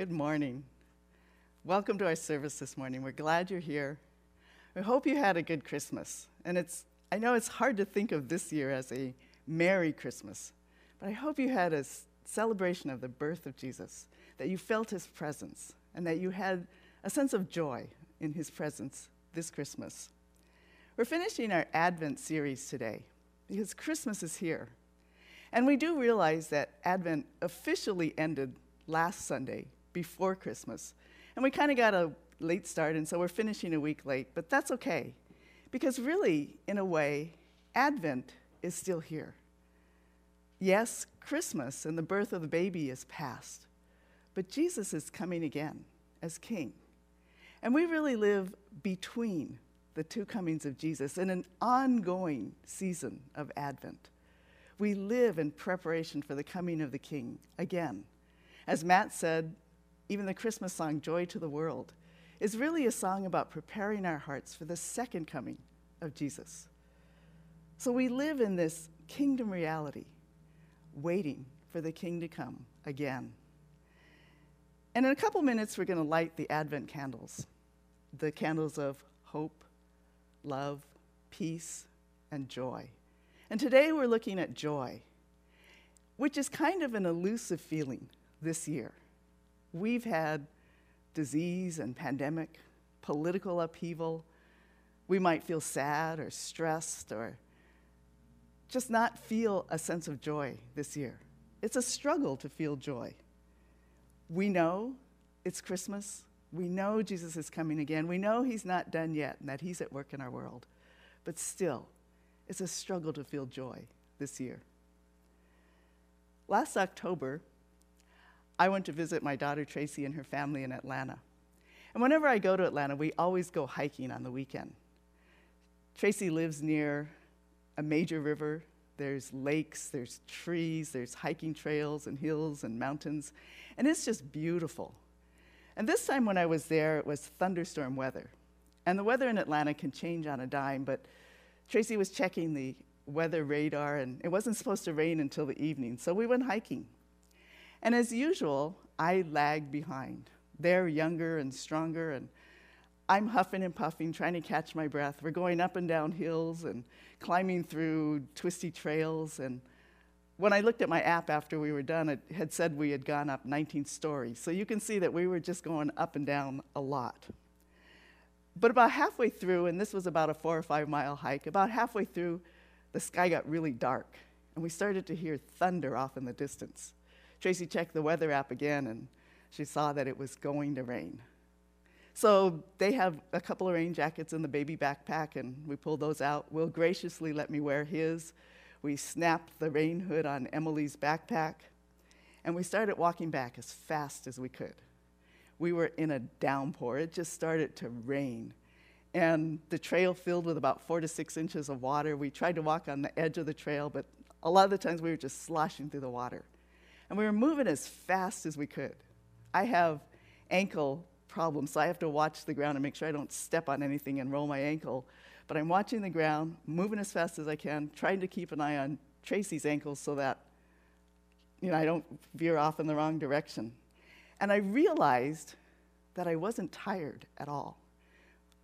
Good morning. Welcome to our service this morning. We're glad you're here. We hope you had a good Christmas. And it's I know it's hard to think of this year as a Merry Christmas, but I hope you had a celebration of the birth of Jesus, that you felt his presence, and that you had a sense of joy in his presence this Christmas. We're finishing our Advent series today because Christmas is here. And we do realize that Advent officially ended last Sunday before Christmas. And we kind of got a late start, and so we're finishing a week late, but that's okay. Because really, in a way, Advent is still here. Yes, Christmas and the birth of the baby is past, but Jesus is coming again as King. And we really live between the two comings of Jesus in an ongoing season of Advent. We live in preparation for the coming of the King again. As Matt said, even the Christmas song, Joy to the World, is really a song about preparing our hearts for the second coming of Jesus. So we live in this kingdom reality, waiting for the King to come again. And in a couple minutes, we're going to light the Advent candles the candles of hope, love, peace, and joy. And today we're looking at joy, which is kind of an elusive feeling this year. We've had disease and pandemic, political upheaval. We might feel sad or stressed or just not feel a sense of joy this year. It's a struggle to feel joy. We know it's Christmas. We know Jesus is coming again. We know he's not done yet and that he's at work in our world. But still, it's a struggle to feel joy this year. Last October, I went to visit my daughter Tracy and her family in Atlanta. And whenever I go to Atlanta, we always go hiking on the weekend. Tracy lives near a major river. There's lakes, there's trees, there's hiking trails and hills and mountains, and it's just beautiful. And this time when I was there, it was thunderstorm weather. And the weather in Atlanta can change on a dime, but Tracy was checking the weather radar, and it wasn't supposed to rain until the evening, so we went hiking. And as usual, I lagged behind. They're younger and stronger, and I'm huffing and puffing, trying to catch my breath. We're going up and down hills and climbing through twisty trails. And when I looked at my app after we were done, it had said we had gone up 19 stories. So you can see that we were just going up and down a lot. But about halfway through, and this was about a four or five mile hike, about halfway through, the sky got really dark, and we started to hear thunder off in the distance. Tracy checked the weather app again, and she saw that it was going to rain. So they have a couple of rain jackets in the baby backpack, and we pulled those out. Will graciously let me wear his. We snapped the rain hood on Emily's backpack, and we started walking back as fast as we could. We were in a downpour. It just started to rain. And the trail filled with about four to six inches of water. We tried to walk on the edge of the trail, but a lot of the times we were just sloshing through the water. And we were moving as fast as we could. I have ankle problems, so I have to watch the ground and make sure I don't step on anything and roll my ankle. But I'm watching the ground, moving as fast as I can, trying to keep an eye on Tracy's ankles so that you know, I don't veer off in the wrong direction. And I realized that I wasn't tired at all.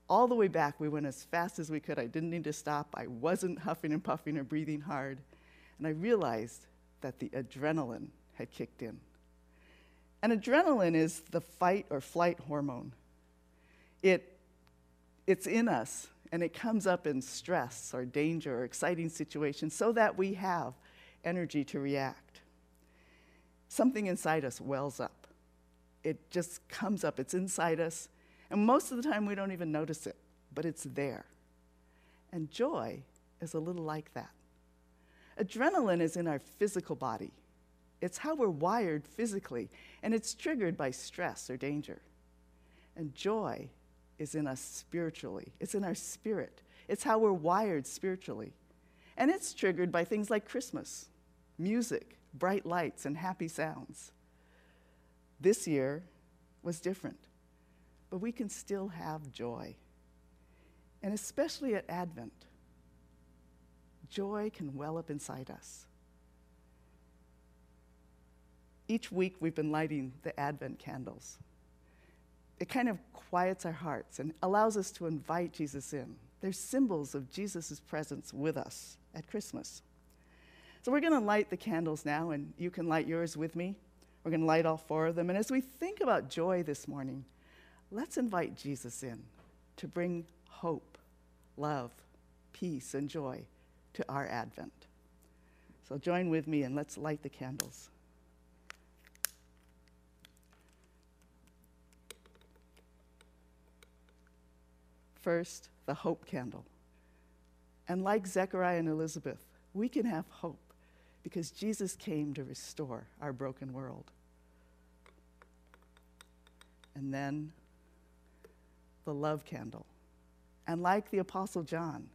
All the way back, we went as fast as we could. I didn't need to stop. I wasn't huffing and puffing or breathing hard. And I realized that the adrenaline had kicked in. And adrenaline is the fight or flight hormone. It, it's in us, and it comes up in stress or danger or exciting situations so that we have energy to react. Something inside us wells up. It just comes up, it's inside us, and most of the time we don't even notice it, but it's there. And joy is a little like that. Adrenaline is in our physical body. It's how we're wired physically, and it's triggered by stress or danger. And joy is in us spiritually, it's in our spirit. It's how we're wired spiritually. And it's triggered by things like Christmas, music, bright lights, and happy sounds. This year was different, but we can still have joy. And especially at Advent, joy can well up inside us. Each week we've been lighting the Advent candles. It kind of quiets our hearts and allows us to invite Jesus in. They're symbols of Jesus' presence with us at Christmas. So we're going to light the candles now, and you can light yours with me. We're going to light all four of them. And as we think about joy this morning, let's invite Jesus in to bring hope, love, peace, and joy to our Advent. So join with me and let's light the candles. First, the hope candle. And like Zechariah and Elizabeth, we can have hope because Jesus came to restore our broken world. And then the love candle. And like the Apostle John,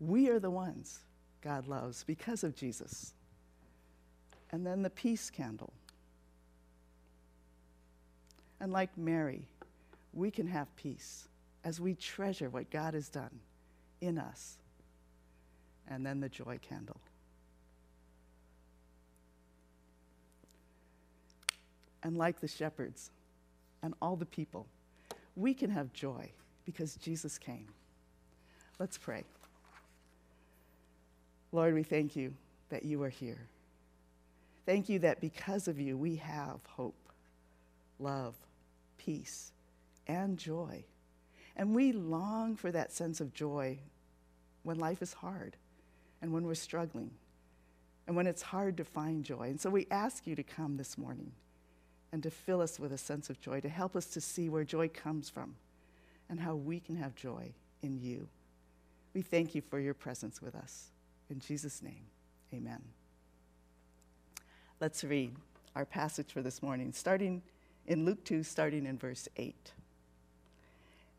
we are the ones God loves because of Jesus. And then the peace candle. And like Mary, we can have peace as we treasure what God has done in us. And then the joy candle. And like the shepherds and all the people, we can have joy because Jesus came. Let's pray. Lord, we thank you that you are here. Thank you that because of you, we have hope, love, peace, and joy. And we long for that sense of joy when life is hard and when we're struggling and when it's hard to find joy. And so we ask you to come this morning and to fill us with a sense of joy, to help us to see where joy comes from and how we can have joy in you. We thank you for your presence with us. In Jesus' name, amen. Let's read our passage for this morning, starting in Luke 2, starting in verse 8.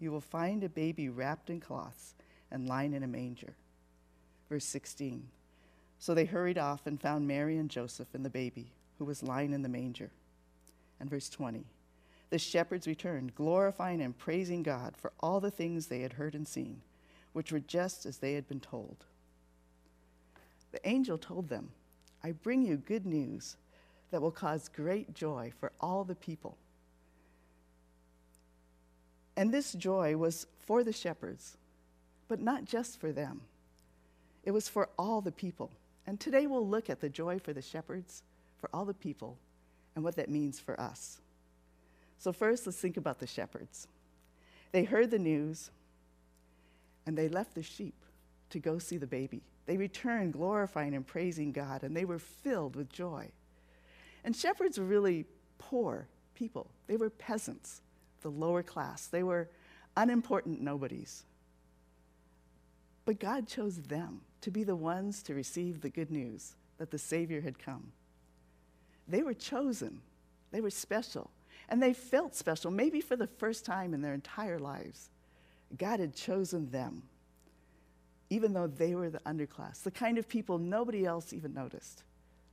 you will find a baby wrapped in cloths and lying in a manger. Verse 16 So they hurried off and found Mary and Joseph and the baby, who was lying in the manger. And verse 20 the shepherds returned, glorifying and praising God for all the things they had heard and seen, which were just as they had been told. The angel told them, I bring you good news that will cause great joy for all the people. And this joy was for the shepherds, but not just for them. It was for all the people. And today we'll look at the joy for the shepherds, for all the people, and what that means for us. So, first, let's think about the shepherds. They heard the news and they left the sheep to go see the baby. They returned glorifying and praising God, and they were filled with joy. And shepherds were really poor people, they were peasants, the lower class, they were unimportant nobodies. But God chose them to be the ones to receive the good news that the Savior had come. They were chosen, they were special. And they felt special, maybe for the first time in their entire lives. God had chosen them, even though they were the underclass, the kind of people nobody else even noticed.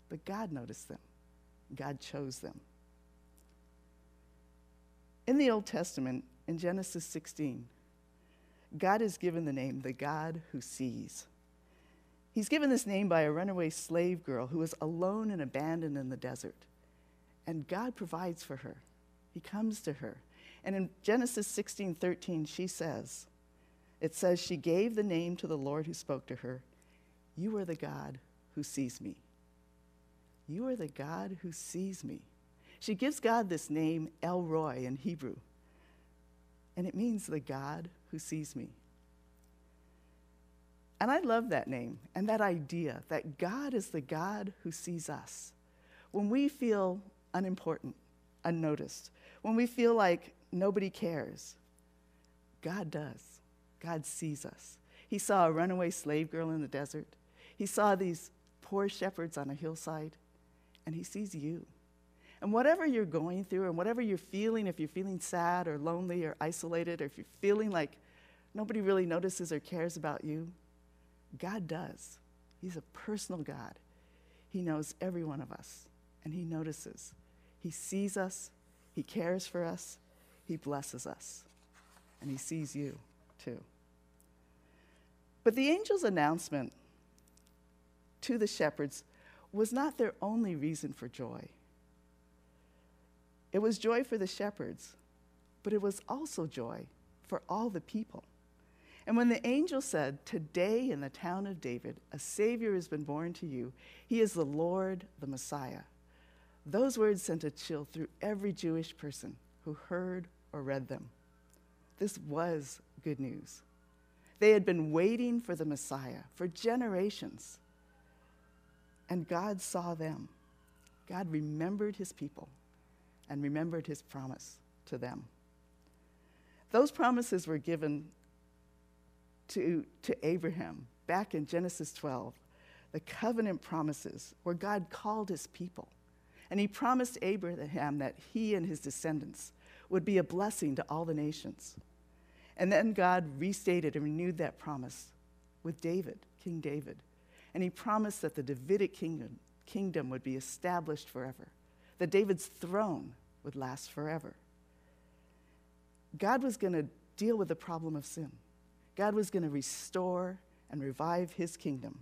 But God noticed them, God chose them. In the Old Testament, in Genesis 16, God is given the name the God who sees. He's given this name by a runaway slave girl who was alone and abandoned in the desert. And God provides for her. He comes to her. And in Genesis 16 13, she says, it says, She gave the name to the Lord who spoke to her, You are the God who sees me. You are the God who sees me. She gives God this name, El Roi, in Hebrew. And it means the God who sees me. And I love that name and that idea that God is the God who sees us. When we feel unimportant, unnoticed, when we feel like nobody cares, God does. God sees us. He saw a runaway slave girl in the desert. He saw these poor shepherds on a hillside, and he sees you. And whatever you're going through and whatever you're feeling, if you're feeling sad or lonely or isolated, or if you're feeling like nobody really notices or cares about you, God does. He's a personal God. He knows every one of us, and He notices. He sees us, He cares for us, He blesses us, and He sees you too. But the angel's announcement to the shepherds was not their only reason for joy. It was joy for the shepherds, but it was also joy for all the people. And when the angel said, Today in the town of David, a Savior has been born to you, he is the Lord, the Messiah, those words sent a chill through every Jewish person who heard or read them. This was good news. They had been waiting for the Messiah for generations. And God saw them. God remembered his people and remembered his promise to them. Those promises were given to, to Abraham back in Genesis 12, the covenant promises where God called his people. And he promised Abraham that he and his descendants would be a blessing to all the nations. And then God restated and renewed that promise with David, King David. And he promised that the Davidic kingdom, kingdom would be established forever, that David's throne would last forever. God was going to deal with the problem of sin. God was going to restore and revive his kingdom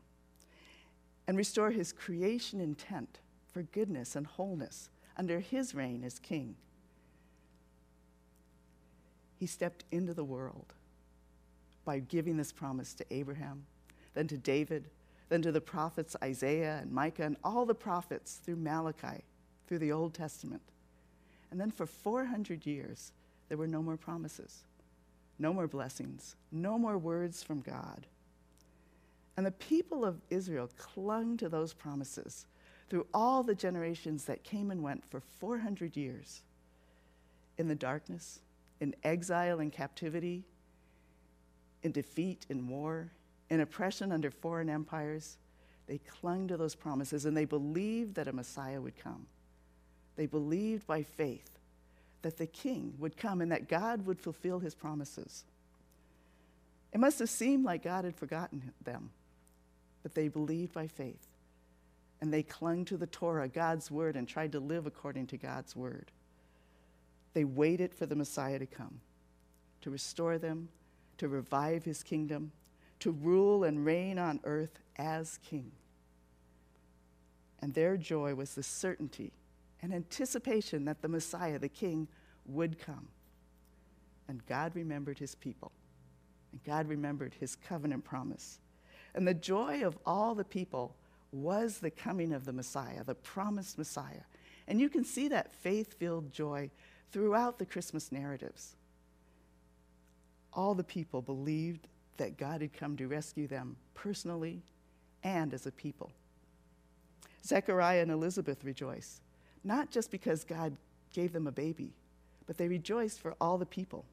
and restore his creation intent for goodness and wholeness under his reign as king. He stepped into the world by giving this promise to Abraham, then to David, then to the prophets Isaiah and Micah and all the prophets through Malachi, through the Old Testament. And then for 400 years, there were no more promises, no more blessings, no more words from God. And the people of Israel clung to those promises through all the generations that came and went for 400 years in the darkness, in exile and captivity, in defeat in war, in oppression under foreign empires. They clung to those promises and they believed that a Messiah would come. They believed by faith that the king would come and that God would fulfill his promises. It must have seemed like God had forgotten them, but they believed by faith. And they clung to the Torah, God's word, and tried to live according to God's word. They waited for the Messiah to come, to restore them, to revive his kingdom, to rule and reign on earth as king. And their joy was the certainty and anticipation that the Messiah, the King, would come. And God remembered his people, and God remembered his covenant promise. And the joy of all the people was the coming of the Messiah, the promised Messiah. And you can see that faith filled joy throughout the Christmas narratives. All the people believed that God had come to rescue them personally and as a people. Zechariah and Elizabeth rejoice not just because God gave them a baby, but they rejoiced for all the people.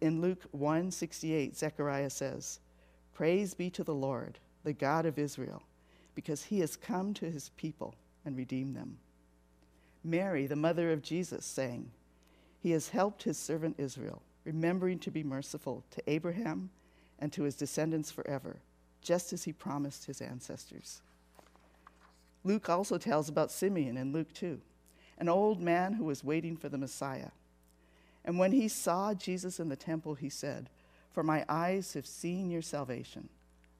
In Luke 1 68, Zechariah says, Praise be to the Lord, the God of Israel, because he has come to his people and redeemed them. Mary, the mother of Jesus, sang, He has helped his servant Israel, remembering to be merciful to Abraham and to his descendants forever, just as he promised his ancestors. Luke also tells about Simeon in Luke 2, an old man who was waiting for the Messiah. And when he saw Jesus in the temple, he said, For my eyes have seen your salvation,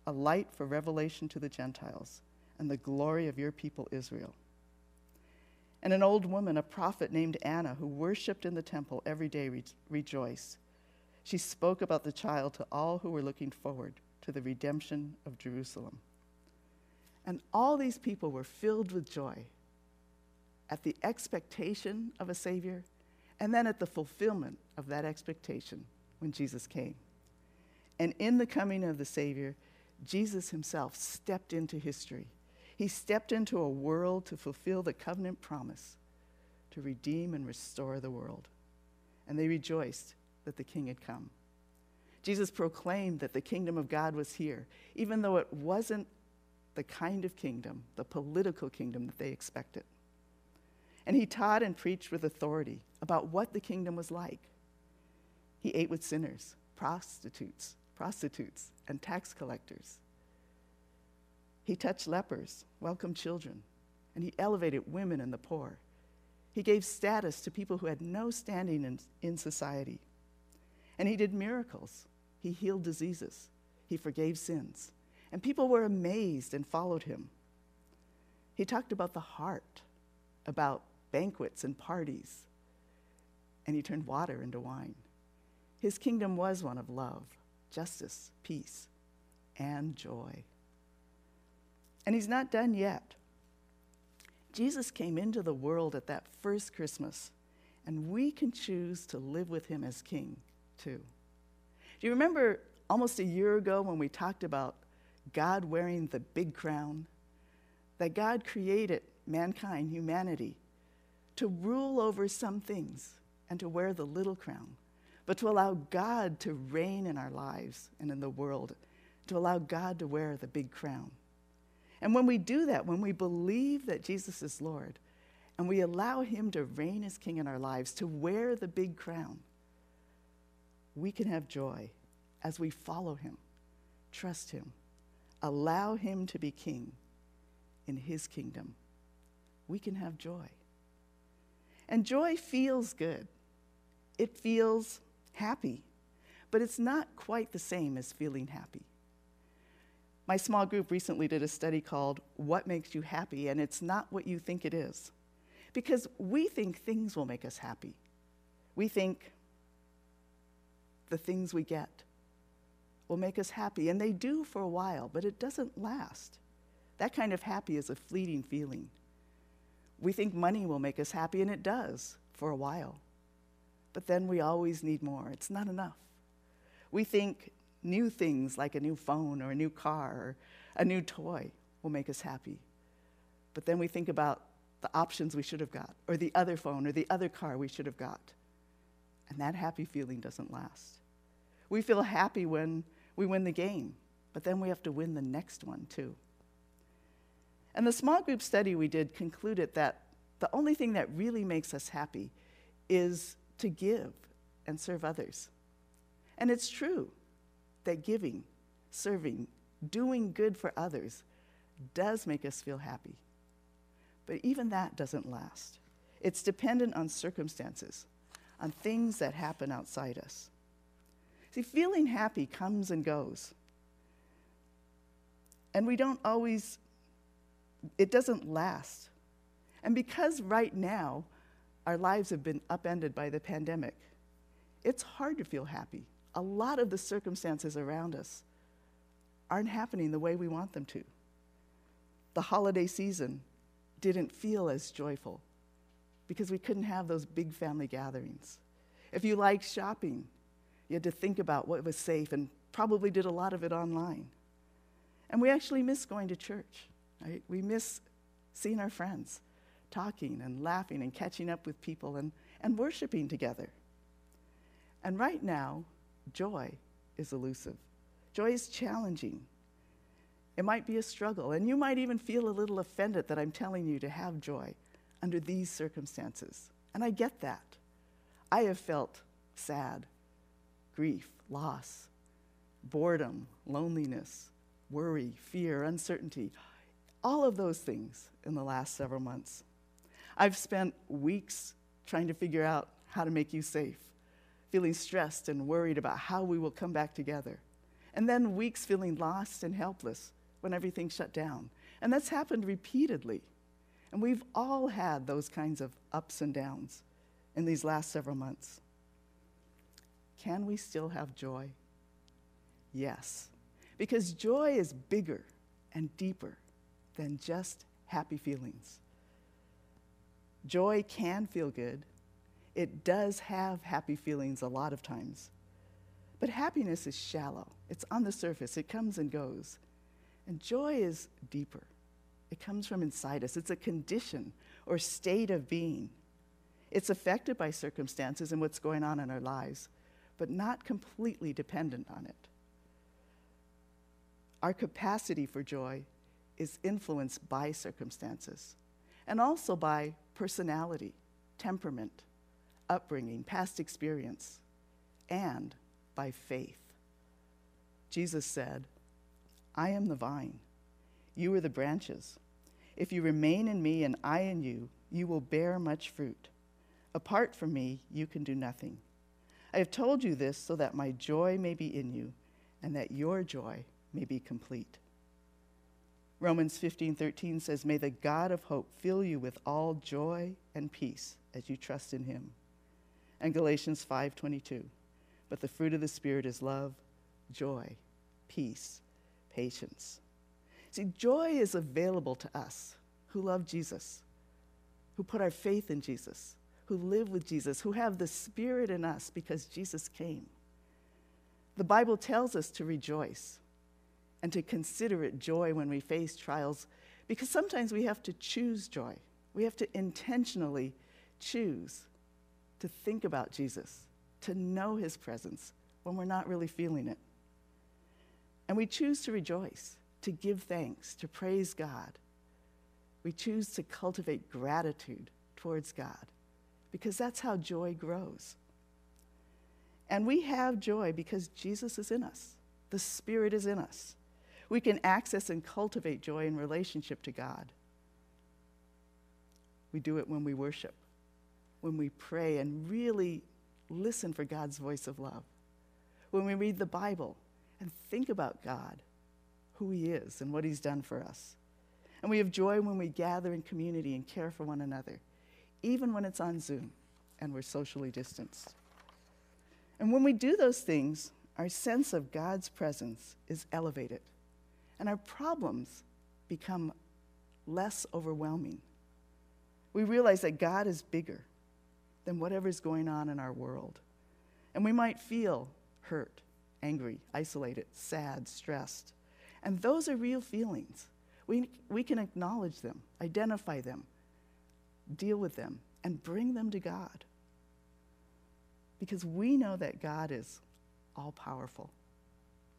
a light for revelation to the Gentiles, and the glory of your people Israel. And an old woman, a prophet named Anna, who worshiped in the temple every day, re- rejoiced. She spoke about the child to all who were looking forward to the redemption of Jerusalem. And all these people were filled with joy at the expectation of a Savior and then at the fulfillment of that expectation when Jesus came. And in the coming of the Savior, Jesus himself stepped into history. He stepped into a world to fulfill the covenant promise to redeem and restore the world. And they rejoiced that the King had come. Jesus proclaimed that the kingdom of God was here, even though it wasn't the kind of kingdom, the political kingdom that they expected. And he taught and preached with authority about what the kingdom was like. He ate with sinners, prostitutes, prostitutes, and tax collectors. He touched lepers, welcomed children, and he elevated women and the poor. He gave status to people who had no standing in, in society. And he did miracles. He healed diseases. He forgave sins. And people were amazed and followed him. He talked about the heart, about banquets and parties, and he turned water into wine. His kingdom was one of love, justice, peace, and joy. And he's not done yet. Jesus came into the world at that first Christmas, and we can choose to live with him as king too. Do you remember almost a year ago when we talked about God wearing the big crown? That God created mankind, humanity, to rule over some things and to wear the little crown, but to allow God to reign in our lives and in the world, to allow God to wear the big crown. And when we do that, when we believe that Jesus is Lord, and we allow Him to reign as King in our lives, to wear the big crown, we can have joy as we follow Him, trust Him, allow Him to be King in His kingdom. We can have joy. And joy feels good, it feels happy, but it's not quite the same as feeling happy. My small group recently did a study called What Makes You Happy, and it's not what you think it is. Because we think things will make us happy. We think the things we get will make us happy, and they do for a while, but it doesn't last. That kind of happy is a fleeting feeling. We think money will make us happy, and it does for a while. But then we always need more. It's not enough. We think new things like a new phone or a new car or a new toy will make us happy. But then we think about the options we should have got, or the other phone, or the other car we should have got. And that happy feeling doesn't last. We feel happy when we win the game, but then we have to win the next one too. And the small group study we did concluded that the only thing that really makes us happy is to give and serve others. And it's true that giving, serving, doing good for others does make us feel happy. But even that doesn't last. It's dependent on circumstances, on things that happen outside us. See, feeling happy comes and goes. And we don't always, it doesn't last. And because right now our lives have been upended by the pandemic, it's hard to feel happy a lot of the circumstances around us aren't happening the way we want them to. The holiday season didn't feel as joyful because we couldn't have those big family gatherings. If you like shopping, you had to think about what was safe and probably did a lot of it online. And we actually miss going to church. Right? We miss seeing our friends, talking and laughing and catching up with people and, and worshiping together. And right now, joy is elusive. Joy is challenging. It might be a struggle, and you might even feel a little offended that I'm telling you to have joy under these circumstances. And I get that. I have felt sad, grief, loss, boredom, loneliness, worry, fear, uncertainty, all of those things in the last several months. I've spent weeks trying to figure out how to make you safe feeling stressed and worried about how we will come back together. And then weeks feeling lost and helpless when everything shut down. And that's happened repeatedly. And we've all had those kinds of ups and downs in these last several months. Can we still have joy? Yes, because joy is bigger and deeper than just happy feelings. Joy can feel good, it does have happy feelings a lot of times. But happiness is shallow, it's on the surface, it comes and goes. And joy is deeper. It comes from inside us. It's a condition or state of being. It's affected by circumstances and what's going on in our lives, but not completely dependent on it. Our capacity for joy is influenced by circumstances. and also by personality, temperament, upbringing, past experience, and by faith. Jesus said, I am the vine, you are the branches. If you remain in me and I in you, you will bear much fruit. Apart from me, you can do nothing. I have told you this so that my joy may be in you and that your joy may be complete. Romans 15:13 says, "May the God of hope fill you with all joy and peace as you trust in him." And Galatians 5:22, "But the fruit of the spirit is love, joy, peace, patience." See, joy is available to us who love Jesus, who put our faith in Jesus, who live with Jesus, who have the spirit in us because Jesus came. The Bible tells us to rejoice and to consider it joy when we face trials because sometimes we have to choose joy. We have to intentionally choose to think about Jesus, to know his presence when we're not really feeling it. And we choose to rejoice, to give thanks, to praise God. We choose to cultivate gratitude towards God because that's how joy grows. And we have joy because Jesus is in us, the Spirit is in us. We can access and cultivate joy in relationship to God. We do it when we worship, when we pray and really listen for God's voice of love, when we read the Bible and think about God, who He is, and what He's done for us. And we have joy when we gather in community and care for one another, even when it's on Zoom and we're socially distanced. And when we do those things, our sense of God's presence is elevated and our problems become less overwhelming. We realize that God is bigger than whatever's going on in our world. And we might feel hurt, angry, isolated, sad, stressed. And those are real feelings. We, we can acknowledge them, identify them, deal with them, and bring them to God. Because we know that God is all powerful,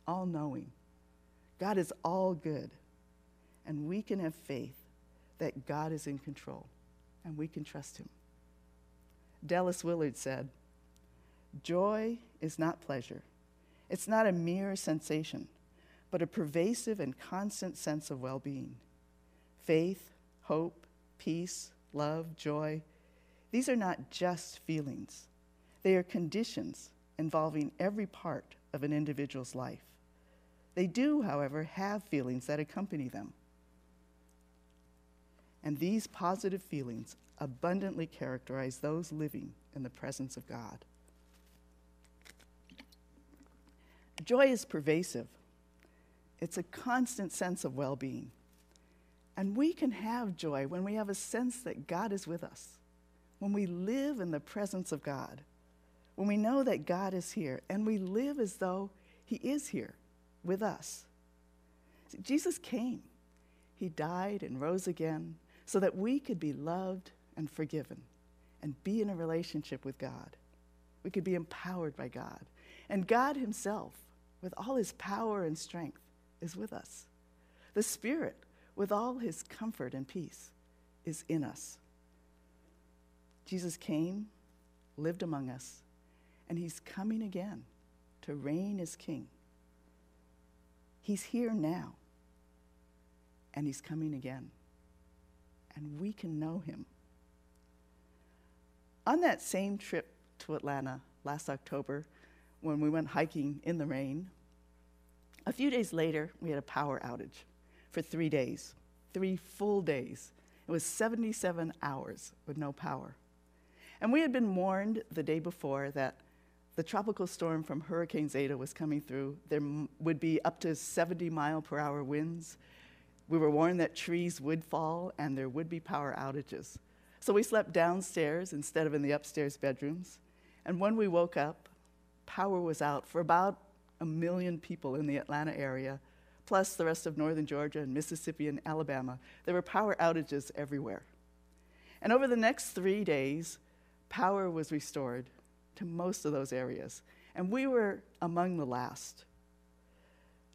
all knowing, God is all good. And we can have faith that God is in control and we can trust him. Dallas Willard said, Joy is not pleasure. It's not a mere sensation, but a pervasive and constant sense of well being. Faith, hope, peace, love, joy, these are not just feelings, they are conditions involving every part of an individual's life. They do, however, have feelings that accompany them. And these positive feelings abundantly characterize those living in the presence of God. Joy is pervasive, it's a constant sense of well being. And we can have joy when we have a sense that God is with us, when we live in the presence of God, when we know that God is here, and we live as though He is here with us. See, Jesus came. He died and rose again so that we could be loved and forgiven and be in a relationship with God. We could be empowered by God. And God Himself, with all His power and strength, is with us. The Spirit, with all His comfort and peace, is in us. Jesus came, lived among us, and He's coming again to reign as King. He's here now, and He's coming again. And we can know Him. On that same trip to Atlanta last October, when we went hiking in the rain, a few days later, we had a power outage for three days, three full days. It was 77 hours with no power. And we had been warned the day before that the tropical storm from Hurricane Zeta was coming through. There would be up to 70 mile per hour winds. We were warned that trees would fall and there would be power outages. So we slept downstairs instead of in the upstairs bedrooms. And when we woke up, power was out for about a million people in the Atlanta area, plus the rest of northern Georgia and Mississippi and Alabama. There were power outages everywhere. And over the next three days, power was restored to most of those areas. And we were among the last.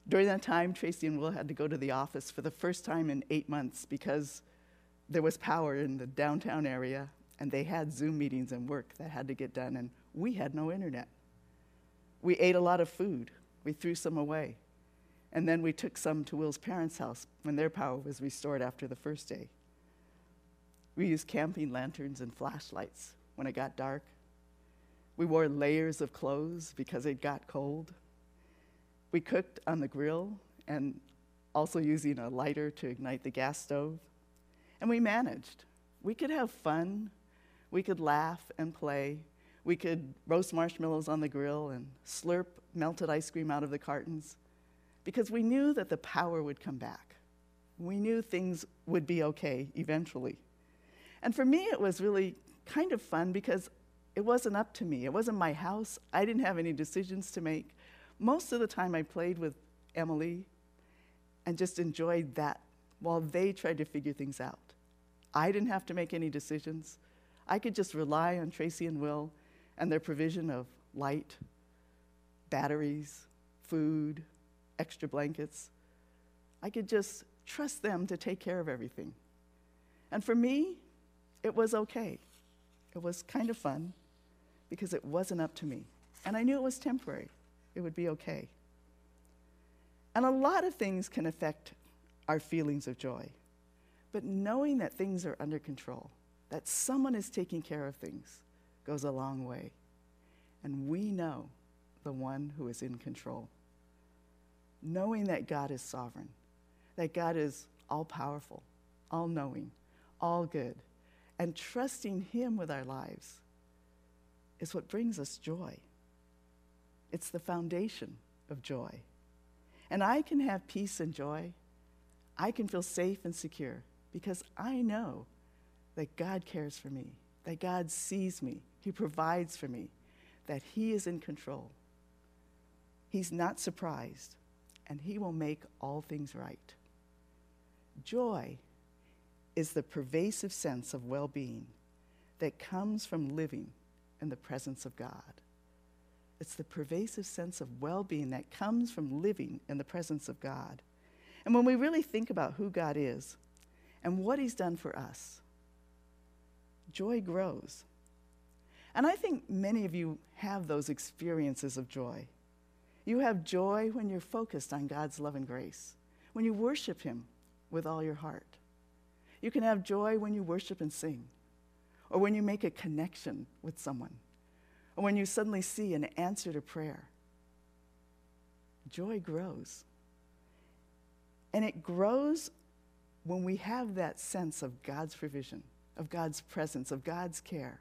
During that time, Tracy and Will had to go to the office for the first time in eight months because there was power in the downtown area, and they had Zoom meetings and work that had to get done, and we had no internet. We ate a lot of food. We threw some away. And then we took some to Will's parents' house when their power was restored after the first day. We used camping lanterns and flashlights when it got dark. We wore layers of clothes because it got cold. We cooked on the grill and also using a lighter to ignite the gas stove. And we managed. We could have fun. We could laugh and play. We could roast marshmallows on the grill and slurp melted ice cream out of the cartons because we knew that the power would come back. We knew things would be okay eventually. And for me, it was really kind of fun because it wasn't up to me. It wasn't my house. I didn't have any decisions to make. Most of the time, I played with Emily and just enjoyed that while they tried to figure things out. I didn't have to make any decisions. I could just rely on Tracy and Will and their provision of light, batteries, food, extra blankets. I could just trust them to take care of everything. And for me, it was okay. It was kind of fun because it wasn't up to me. And I knew it was temporary, it would be okay. And a lot of things can affect our feelings of joy. But knowing that things are under control, that someone is taking care of things, goes a long way. And we know the one who is in control. Knowing that God is sovereign, that God is all powerful, all knowing, all good, and trusting Him with our lives is what brings us joy. It's the foundation of joy. And I can have peace and joy. I can feel safe and secure because I know that God cares for me, that God sees me, He provides for me, that He is in control. He's not surprised, and He will make all things right. Joy is the pervasive sense of well being that comes from living in the presence of God. It's the pervasive sense of well being that comes from living in the presence of God. And when we really think about who God is and what He's done for us, joy grows. And I think many of you have those experiences of joy. You have joy when you're focused on God's love and grace, when you worship Him with all your heart. You can have joy when you worship and sing, or when you make a connection with someone, or when you suddenly see an answer to prayer. Joy grows. And it grows when we have that sense of God's provision, of God's presence, of God's care,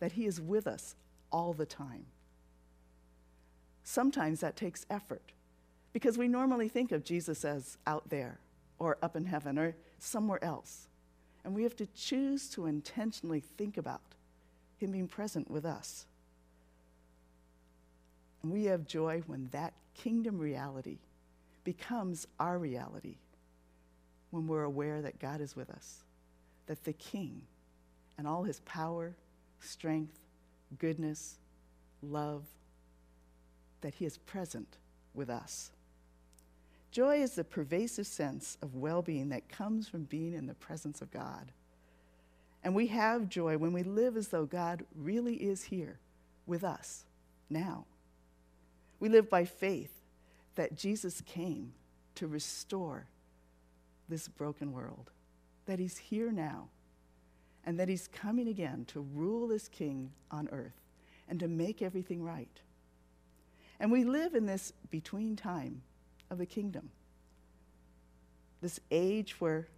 that He is with us all the time. Sometimes that takes effort because we normally think of Jesus as out there or up in heaven or somewhere else. And we have to choose to intentionally think about Him being present with us. And we have joy when that kingdom reality becomes our reality, when we're aware that God is with us, that the King and all His power, strength, goodness, love, that He is present with us. Joy is the pervasive sense of well being that comes from being in the presence of God. And we have joy when we live as though God really is here with us now. We live by faith that Jesus came to restore this broken world, that He's here now, and that He's coming again to rule as King on earth and to make everything right. And we live in this between time of the kingdom. This age where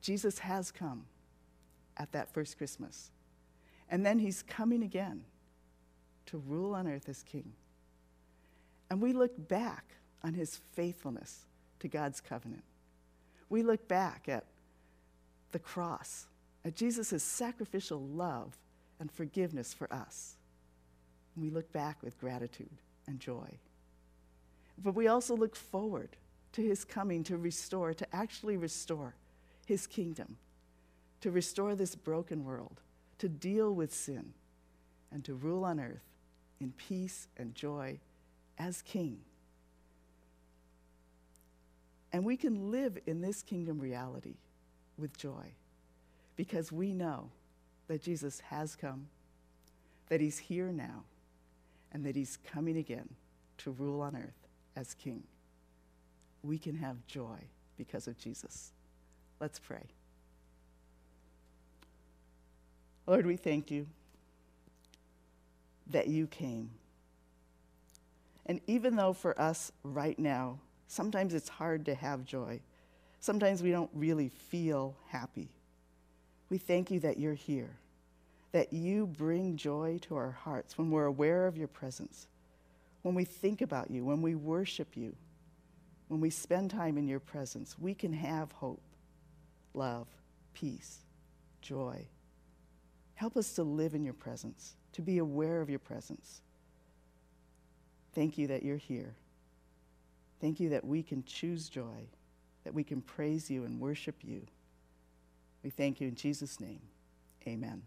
Jesus has come at that first Christmas. And then he's coming again to rule on earth as king. And we look back on his faithfulness to God's covenant. We look back at the cross, at Jesus' sacrificial love and forgiveness for us. And we look back with gratitude and joy. But we also look forward to his coming to restore, to actually restore his kingdom, to restore this broken world, to deal with sin, and to rule on earth in peace and joy as king. And we can live in this kingdom reality with joy because we know that Jesus has come, that he's here now, and that he's coming again to rule on earth as king. We can have joy because of Jesus. Let's pray. Lord, we thank you that you came. And even though for us right now, sometimes it's hard to have joy, sometimes we don't really feel happy, we thank you that you're here, that you bring joy to our hearts when we're aware of your presence, when we think about you, when we worship you, when we spend time in your presence. We can have hope, love, peace, joy. Help us to live in your presence, to be aware of your presence. Thank you that you're here. Thank you that we can choose joy, that we can praise you and worship you. We thank you in Jesus' name. Amen.